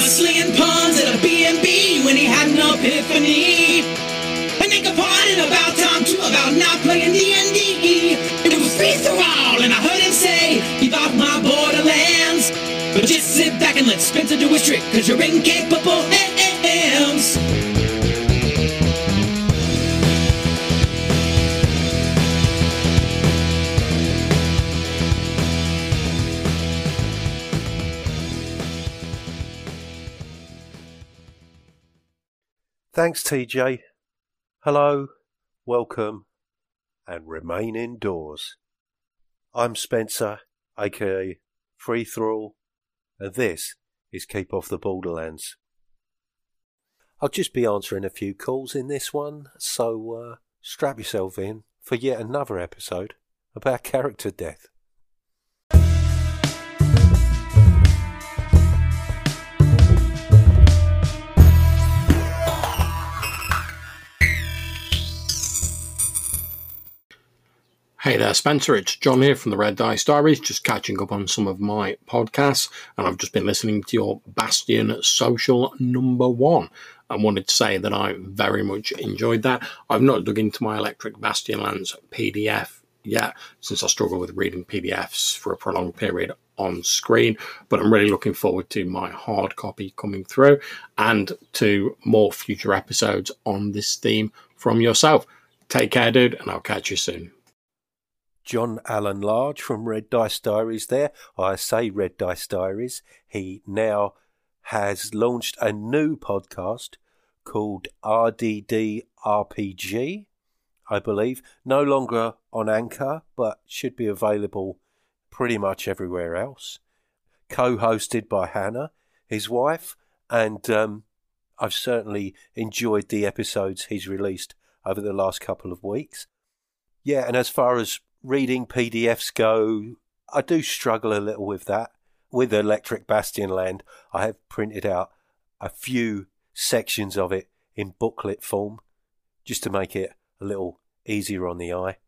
Slinging puns at a B&B when he had an epiphany. And they complained about time too, about not playing D&D. It was free for all, and I heard him say, keep off my borderlands. But just sit back and let Spencer do his trick, cause you're incapable Thanks, TJ. Hello, welcome, and remain indoors. I'm Spencer, aka Free Thrall, and this is Keep Off the Borderlands. I'll just be answering a few calls in this one, so uh, strap yourself in for yet another episode about character death. Hey there, Spencer. It's John here from the Red Dice Diaries, just catching up on some of my podcasts. And I've just been listening to your Bastion Social number one. I wanted to say that I very much enjoyed that. I've not dug into my Electric Bastion Lands PDF yet, since I struggle with reading PDFs for a prolonged period on screen. But I'm really looking forward to my hard copy coming through and to more future episodes on this theme from yourself. Take care, dude, and I'll catch you soon. John Alan Large from Red Dice Diaries there. I say Red Dice Diaries. He now has launched a new podcast called RDD RPG, I believe. No longer on Anchor, but should be available pretty much everywhere else. Co hosted by Hannah, his wife, and um, I've certainly enjoyed the episodes he's released over the last couple of weeks. Yeah, and as far as reading PDFs go, I do struggle a little with that. With Electric Bastion Land, I have printed out a few sections of it in booklet form just to make it a little easier on the eye.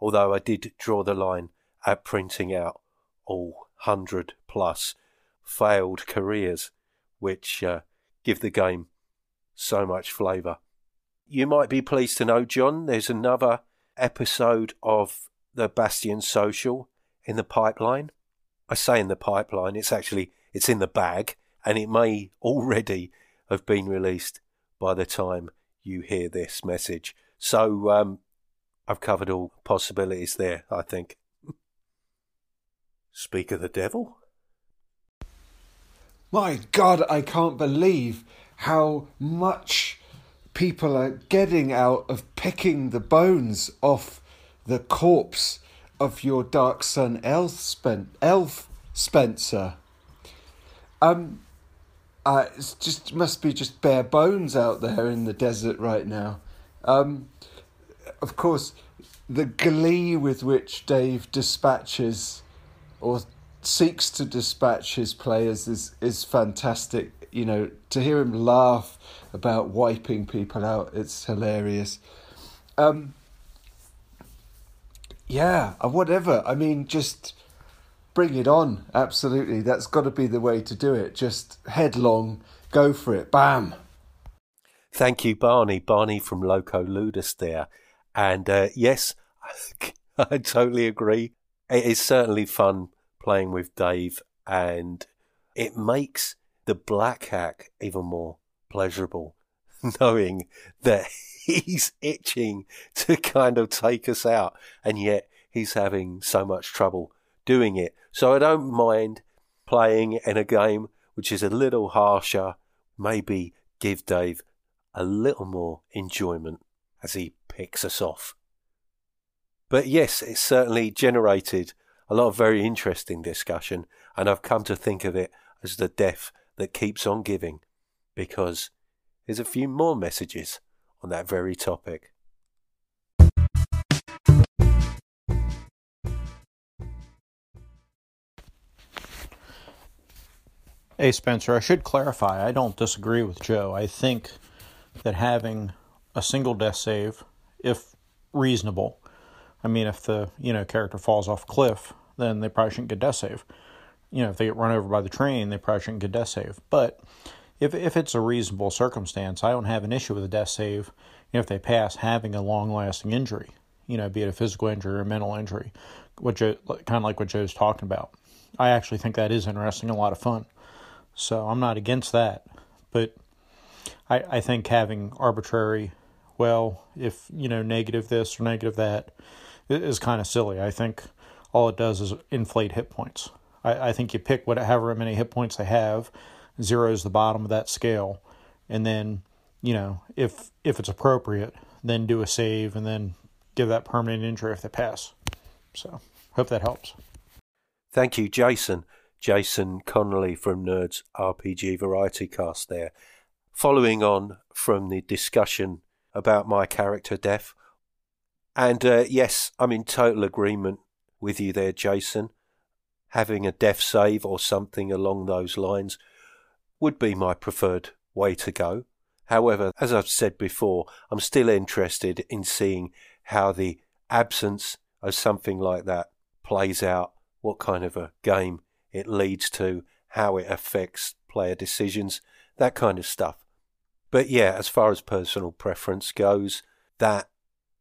Although I did draw the line at printing out all 100 plus failed careers, which uh, give the game so much flavour. You might be pleased to know, John, there's another episode of the Bastion Social in the pipeline. I say in the pipeline, it's actually it's in the bag, and it may already have been released by the time you hear this message. So um, I've covered all possibilities there, I think. Speak of the devil. My God, I can't believe how much people are getting out of picking the bones off the corpse of your Dark Sun, Elf, Spen- Elf Spencer. Um, uh, it just must be just bare bones out there in the desert right now. Um, of course, the glee with which Dave dispatches or seeks to dispatch his players is is fantastic. You know, to hear him laugh about wiping people out, it's hilarious. Um, yeah, whatever. I mean, just bring it on. Absolutely, that's got to be the way to do it. Just headlong, go for it. Bam. Thank you, Barney. Barney from Loco Ludus there. And uh, yes, I totally agree. It is certainly fun playing with Dave, and it makes the black hack even more pleasurable, knowing that he's itching to kind of take us out, and yet he's having so much trouble doing it. So I don't mind playing in a game which is a little harsher, maybe give Dave a little more enjoyment as he picks us off. But yes, it's certainly generated a lot of very interesting discussion, and I've come to think of it as the death that keeps on giving, because there's a few more messages on that very topic. Hey, Spencer, I should clarify, I don't disagree with Joe. I think that having a single death save, if reasonable, I mean, if the you know character falls off a cliff, then they probably shouldn't get death save. you know, if they get run over by the train, they probably shouldn't get death save. But if if it's a reasonable circumstance, I don't have an issue with a death save if they pass having a long lasting injury, you know, be it a physical injury or a mental injury, which kind of like what Joe's talking about. I actually think that is interesting, a lot of fun. So I'm not against that, but I I think having arbitrary, well, if you know negative this or negative that, is kind of silly. I think all it does is inflate hit points. I, I think you pick whatever many hit points they have, zero is the bottom of that scale, and then you know if if it's appropriate, then do a save and then give that permanent injury if they pass. So hope that helps. Thank you, Jason. Jason Connerly from Nerds RPG Variety Cast there. Following on from the discussion about my character death, and uh, yes, I'm in total agreement with you there, Jason. Having a death save or something along those lines would be my preferred way to go. However, as I've said before, I'm still interested in seeing how the absence of something like that plays out, what kind of a game it leads to, how it affects player decisions, that kind of stuff. But yeah, as far as personal preference goes, that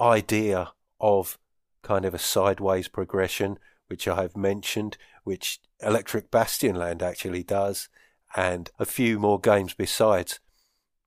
idea of kind of a sideways progression, which I have mentioned, which Electric Bastion Land actually does, and a few more games besides.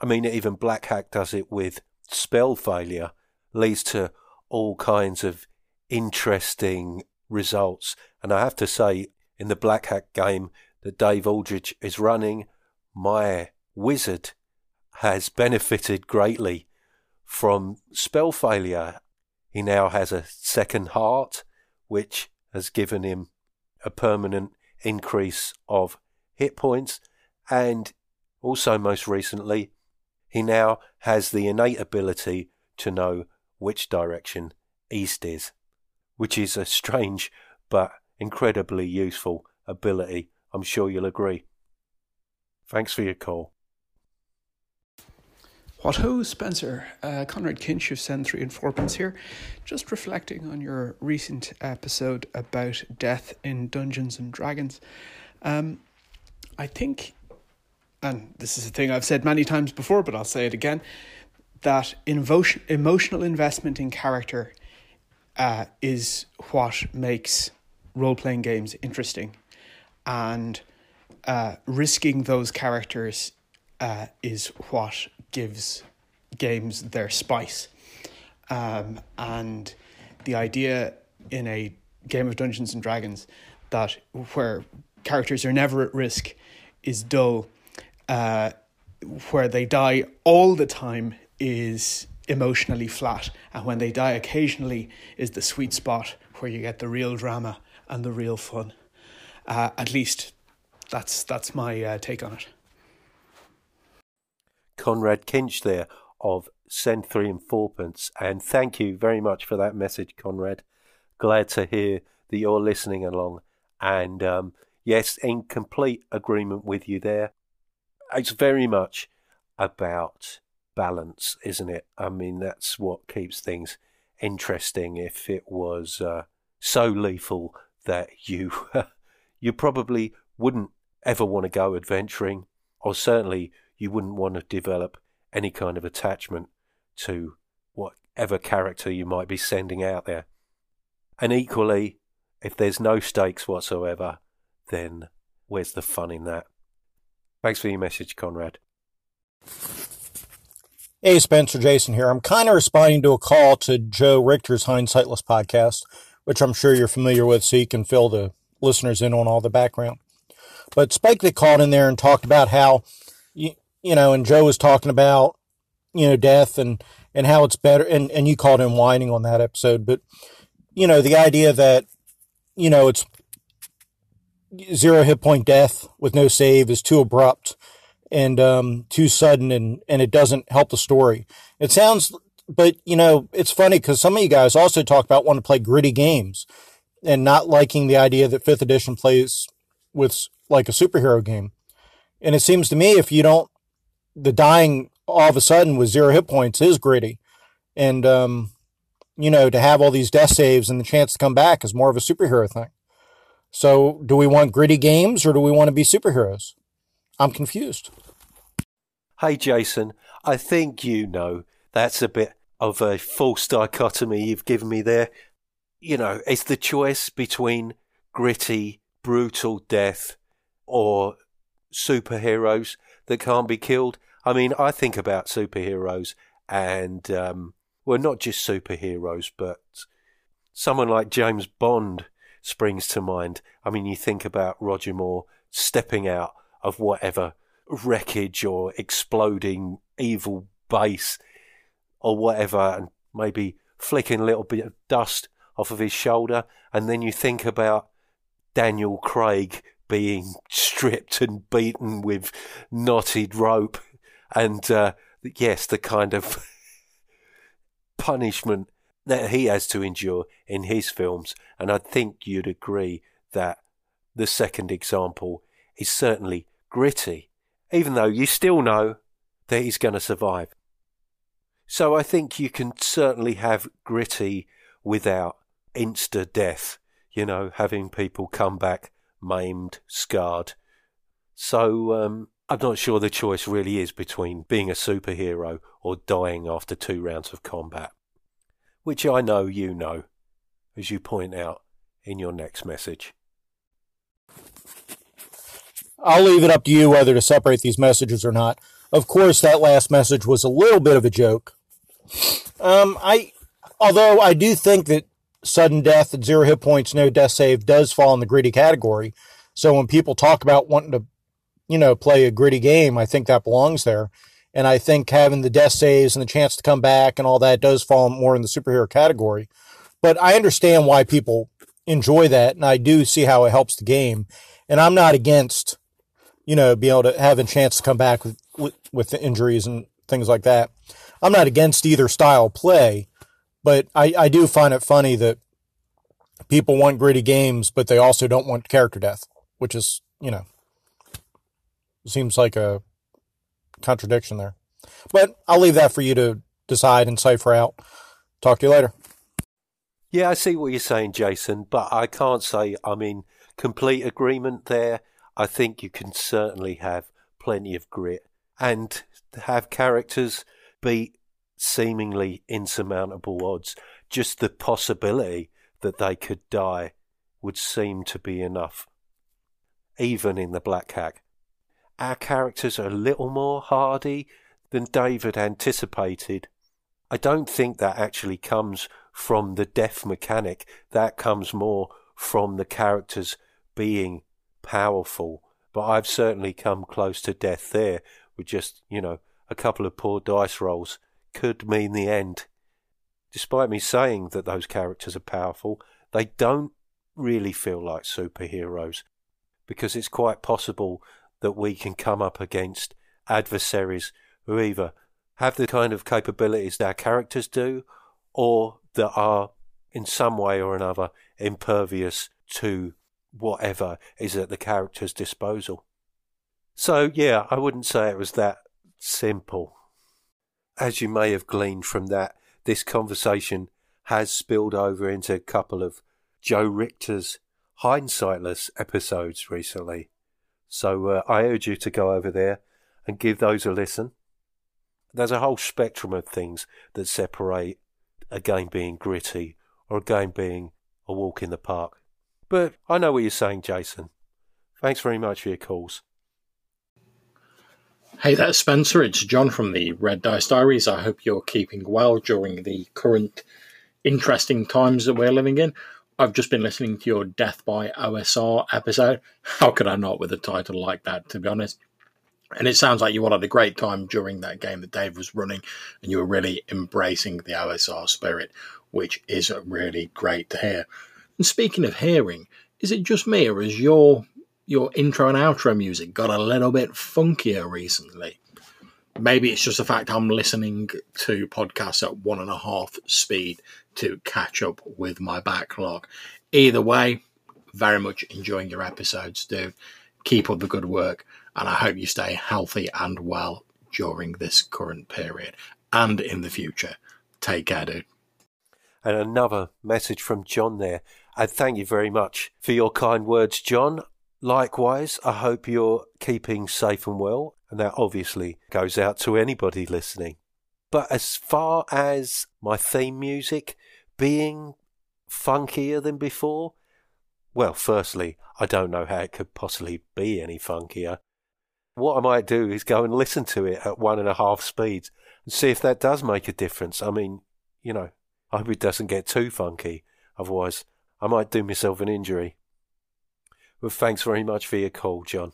I mean, even Black Hack does it with spell failure, leads to all kinds of interesting results. And I have to say, in the Black Hack game that Dave Aldridge is running, my wizard has benefited greatly from spell failure. He now has a second heart, which has given him a permanent increase of hit points. And also, most recently, he now has the innate ability to know which direction east is, which is a strange but incredibly useful ability. I'm sure you'll agree. Thanks for your call. What ho, Spencer? Uh, Conrad Kinch of Send 3 and 4 pence here. Just reflecting on your recent episode about death in Dungeons and Dragons. Um, I think, and this is a thing I've said many times before, but I'll say it again, that emotion, emotional investment in character uh, is what makes role playing games interesting. And uh, risking those characters uh, is what gives games their spice. Um, and the idea in a game of Dungeons and Dragons that where characters are never at risk is dull. Uh, where they die all the time is emotionally flat, and when they die occasionally is the sweet spot where you get the real drama and the real fun. Uh, at least that's that's my uh, take on it. Conrad Kinch there of Send Three and Fourpence, and thank you very much for that message, Conrad. Glad to hear that you're listening along, and um, yes, in complete agreement with you there. It's very much about balance, isn't it? I mean, that's what keeps things interesting. If it was uh, so lethal that you you probably wouldn't ever want to go adventuring, or certainly you wouldn't want to develop any kind of attachment to whatever character you might be sending out there. And equally, if there's no stakes whatsoever, then where's the fun in that? Thanks for your message, Conrad. Hey, Spencer Jason here. I'm kind of responding to a call to Joe Richter's Hindsightless podcast, which I'm sure you're familiar with, so you can fill the listeners in on all the background. But Spike they called in there and talked about how you, you know, and Joe was talking about, you know, death and, and how it's better. And, and you called him whining on that episode. But, you know, the idea that, you know, it's zero hit point death with no save is too abrupt and um, too sudden and, and it doesn't help the story. It sounds, but, you know, it's funny because some of you guys also talk about wanting to play gritty games and not liking the idea that fifth edition plays with like a superhero game. And it seems to me if you don't the dying all of a sudden with zero hit points is gritty. And, um, you know, to have all these death saves and the chance to come back is more of a superhero thing. So, do we want gritty games or do we want to be superheroes? I'm confused. Hey, Jason, I think you know that's a bit of a false dichotomy you've given me there. You know, it's the choice between gritty, brutal death or superheroes that can't be killed. I mean, I think about superheroes and, um, well, not just superheroes, but someone like James Bond springs to mind. I mean, you think about Roger Moore stepping out of whatever wreckage or exploding evil base or whatever and maybe flicking a little bit of dust off of his shoulder. And then you think about Daniel Craig being stripped and beaten with knotted rope. And uh, yes, the kind of punishment that he has to endure in his films. And I think you'd agree that the second example is certainly gritty, even though you still know that he's going to survive. So I think you can certainly have gritty without insta death, you know, having people come back maimed, scarred. So um, I'm not sure the choice really is between being a superhero or dying after two rounds of combat which I know you know, as you point out in your next message. I'll leave it up to you whether to separate these messages or not. Of course, that last message was a little bit of a joke. Um, I, although I do think that sudden death at zero hit points, no death save does fall in the gritty category. So when people talk about wanting to, you know, play a gritty game, I think that belongs there. And I think having the death saves and the chance to come back and all that does fall more in the superhero category. But I understand why people enjoy that. And I do see how it helps the game. And I'm not against, you know, being able to have a chance to come back with, with, with the injuries and things like that. I'm not against either style play, but I, I do find it funny that people want gritty games, but they also don't want character death, which is, you know, seems like a contradiction there. But I'll leave that for you to decide and cipher out. Talk to you later. Yeah, I see what you're saying, Jason, but I can't say I'm in complete agreement there. I think you can certainly have plenty of grit and have characters beat seemingly insurmountable odds. Just the possibility that they could die would seem to be enough, even in the Black Hack our characters are a little more hardy than David anticipated. I don't think that actually comes from the death mechanic. That comes more from the characters being powerful. But I've certainly come close to death there with just, you know, a couple of poor dice rolls could mean the end. Despite me saying that those characters are powerful, they don't really feel like superheroes because it's quite possible that we can come up against adversaries who either have the kind of capabilities that our characters do or that are in some way or another impervious to whatever is at the character's disposal. So, yeah, I wouldn't say it was that simple. As you may have gleaned from that, this conversation has spilled over into a couple of Joe Richter's hindsightless episodes recently. So uh, I urge you to go over there and give those a listen. There's a whole spectrum of things that separate a game being gritty or a game being a walk in the park. But I know what you're saying, Jason. Thanks very much for your calls. Hey there, Spencer. It's John from the Red Dice Diaries. I hope you're keeping well during the current interesting times that we're living in. I've just been listening to your Death by OSR episode. How could I not with a title like that, to be honest? And it sounds like you all had a great time during that game that Dave was running, and you were really embracing the OSR spirit, which is really great to hear. And speaking of hearing, is it just me, or has your your intro and outro music got a little bit funkier recently? Maybe it's just the fact I'm listening to podcasts at one and a half speed to catch up with my backlog. Either way, very much enjoying your episodes, dude. Keep up the good work, and I hope you stay healthy and well during this current period and in the future. Take care, dude. And another message from John there. And thank you very much for your kind words, John. Likewise, I hope you're keeping safe and well, and that obviously goes out to anybody listening. But as far as my theme music being funkier than before, well, firstly, I don't know how it could possibly be any funkier. What I might do is go and listen to it at one and a half speeds and see if that does make a difference. I mean, you know, I hope it doesn't get too funky. Otherwise, I might do myself an injury. Well, thanks very much for your call, John.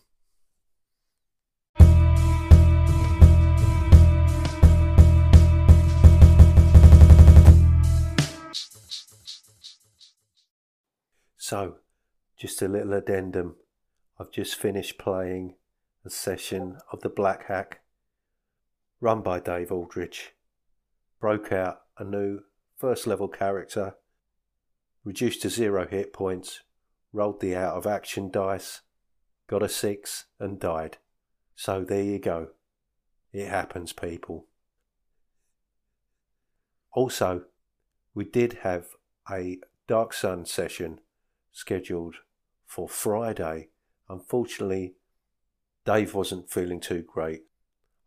So, just a little addendum. I've just finished playing a session of the Black Hack, run by Dave Aldrich. Broke out a new first level character, reduced to zero hit points, rolled the out of action dice, got a six, and died. So there you go. It happens, people. Also, we did have a Dark Sun session scheduled for Friday. Unfortunately, Dave wasn't feeling too great.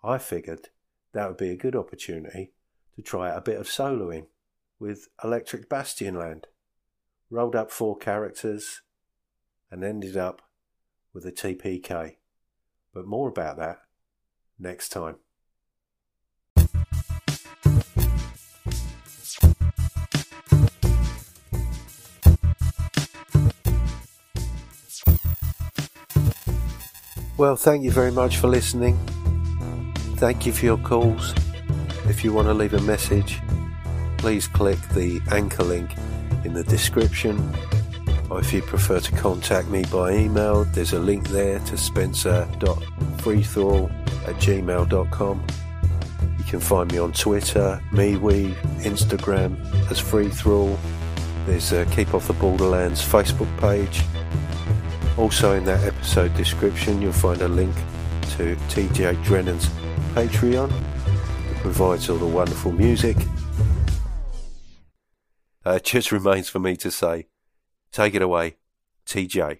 I figured that would be a good opportunity to try out a bit of soloing with Electric Bastion Land. Rolled up four characters and ended up with a TPK. But more about that next time. Well, thank you very much for listening. Thank you for your calls. If you want to leave a message, please click the anchor link in the description. Or if you prefer to contact me by email, there's a link there to spencer.freethrall at gmail.com. You can find me on Twitter, MeWe, Instagram as Freethrall. There's a Keep Off the Borderlands Facebook page also, in that episode description, you'll find a link to TJ Drennon's Patreon. that provides all the wonderful music. Uh, it just remains for me to say, take it away, TJ.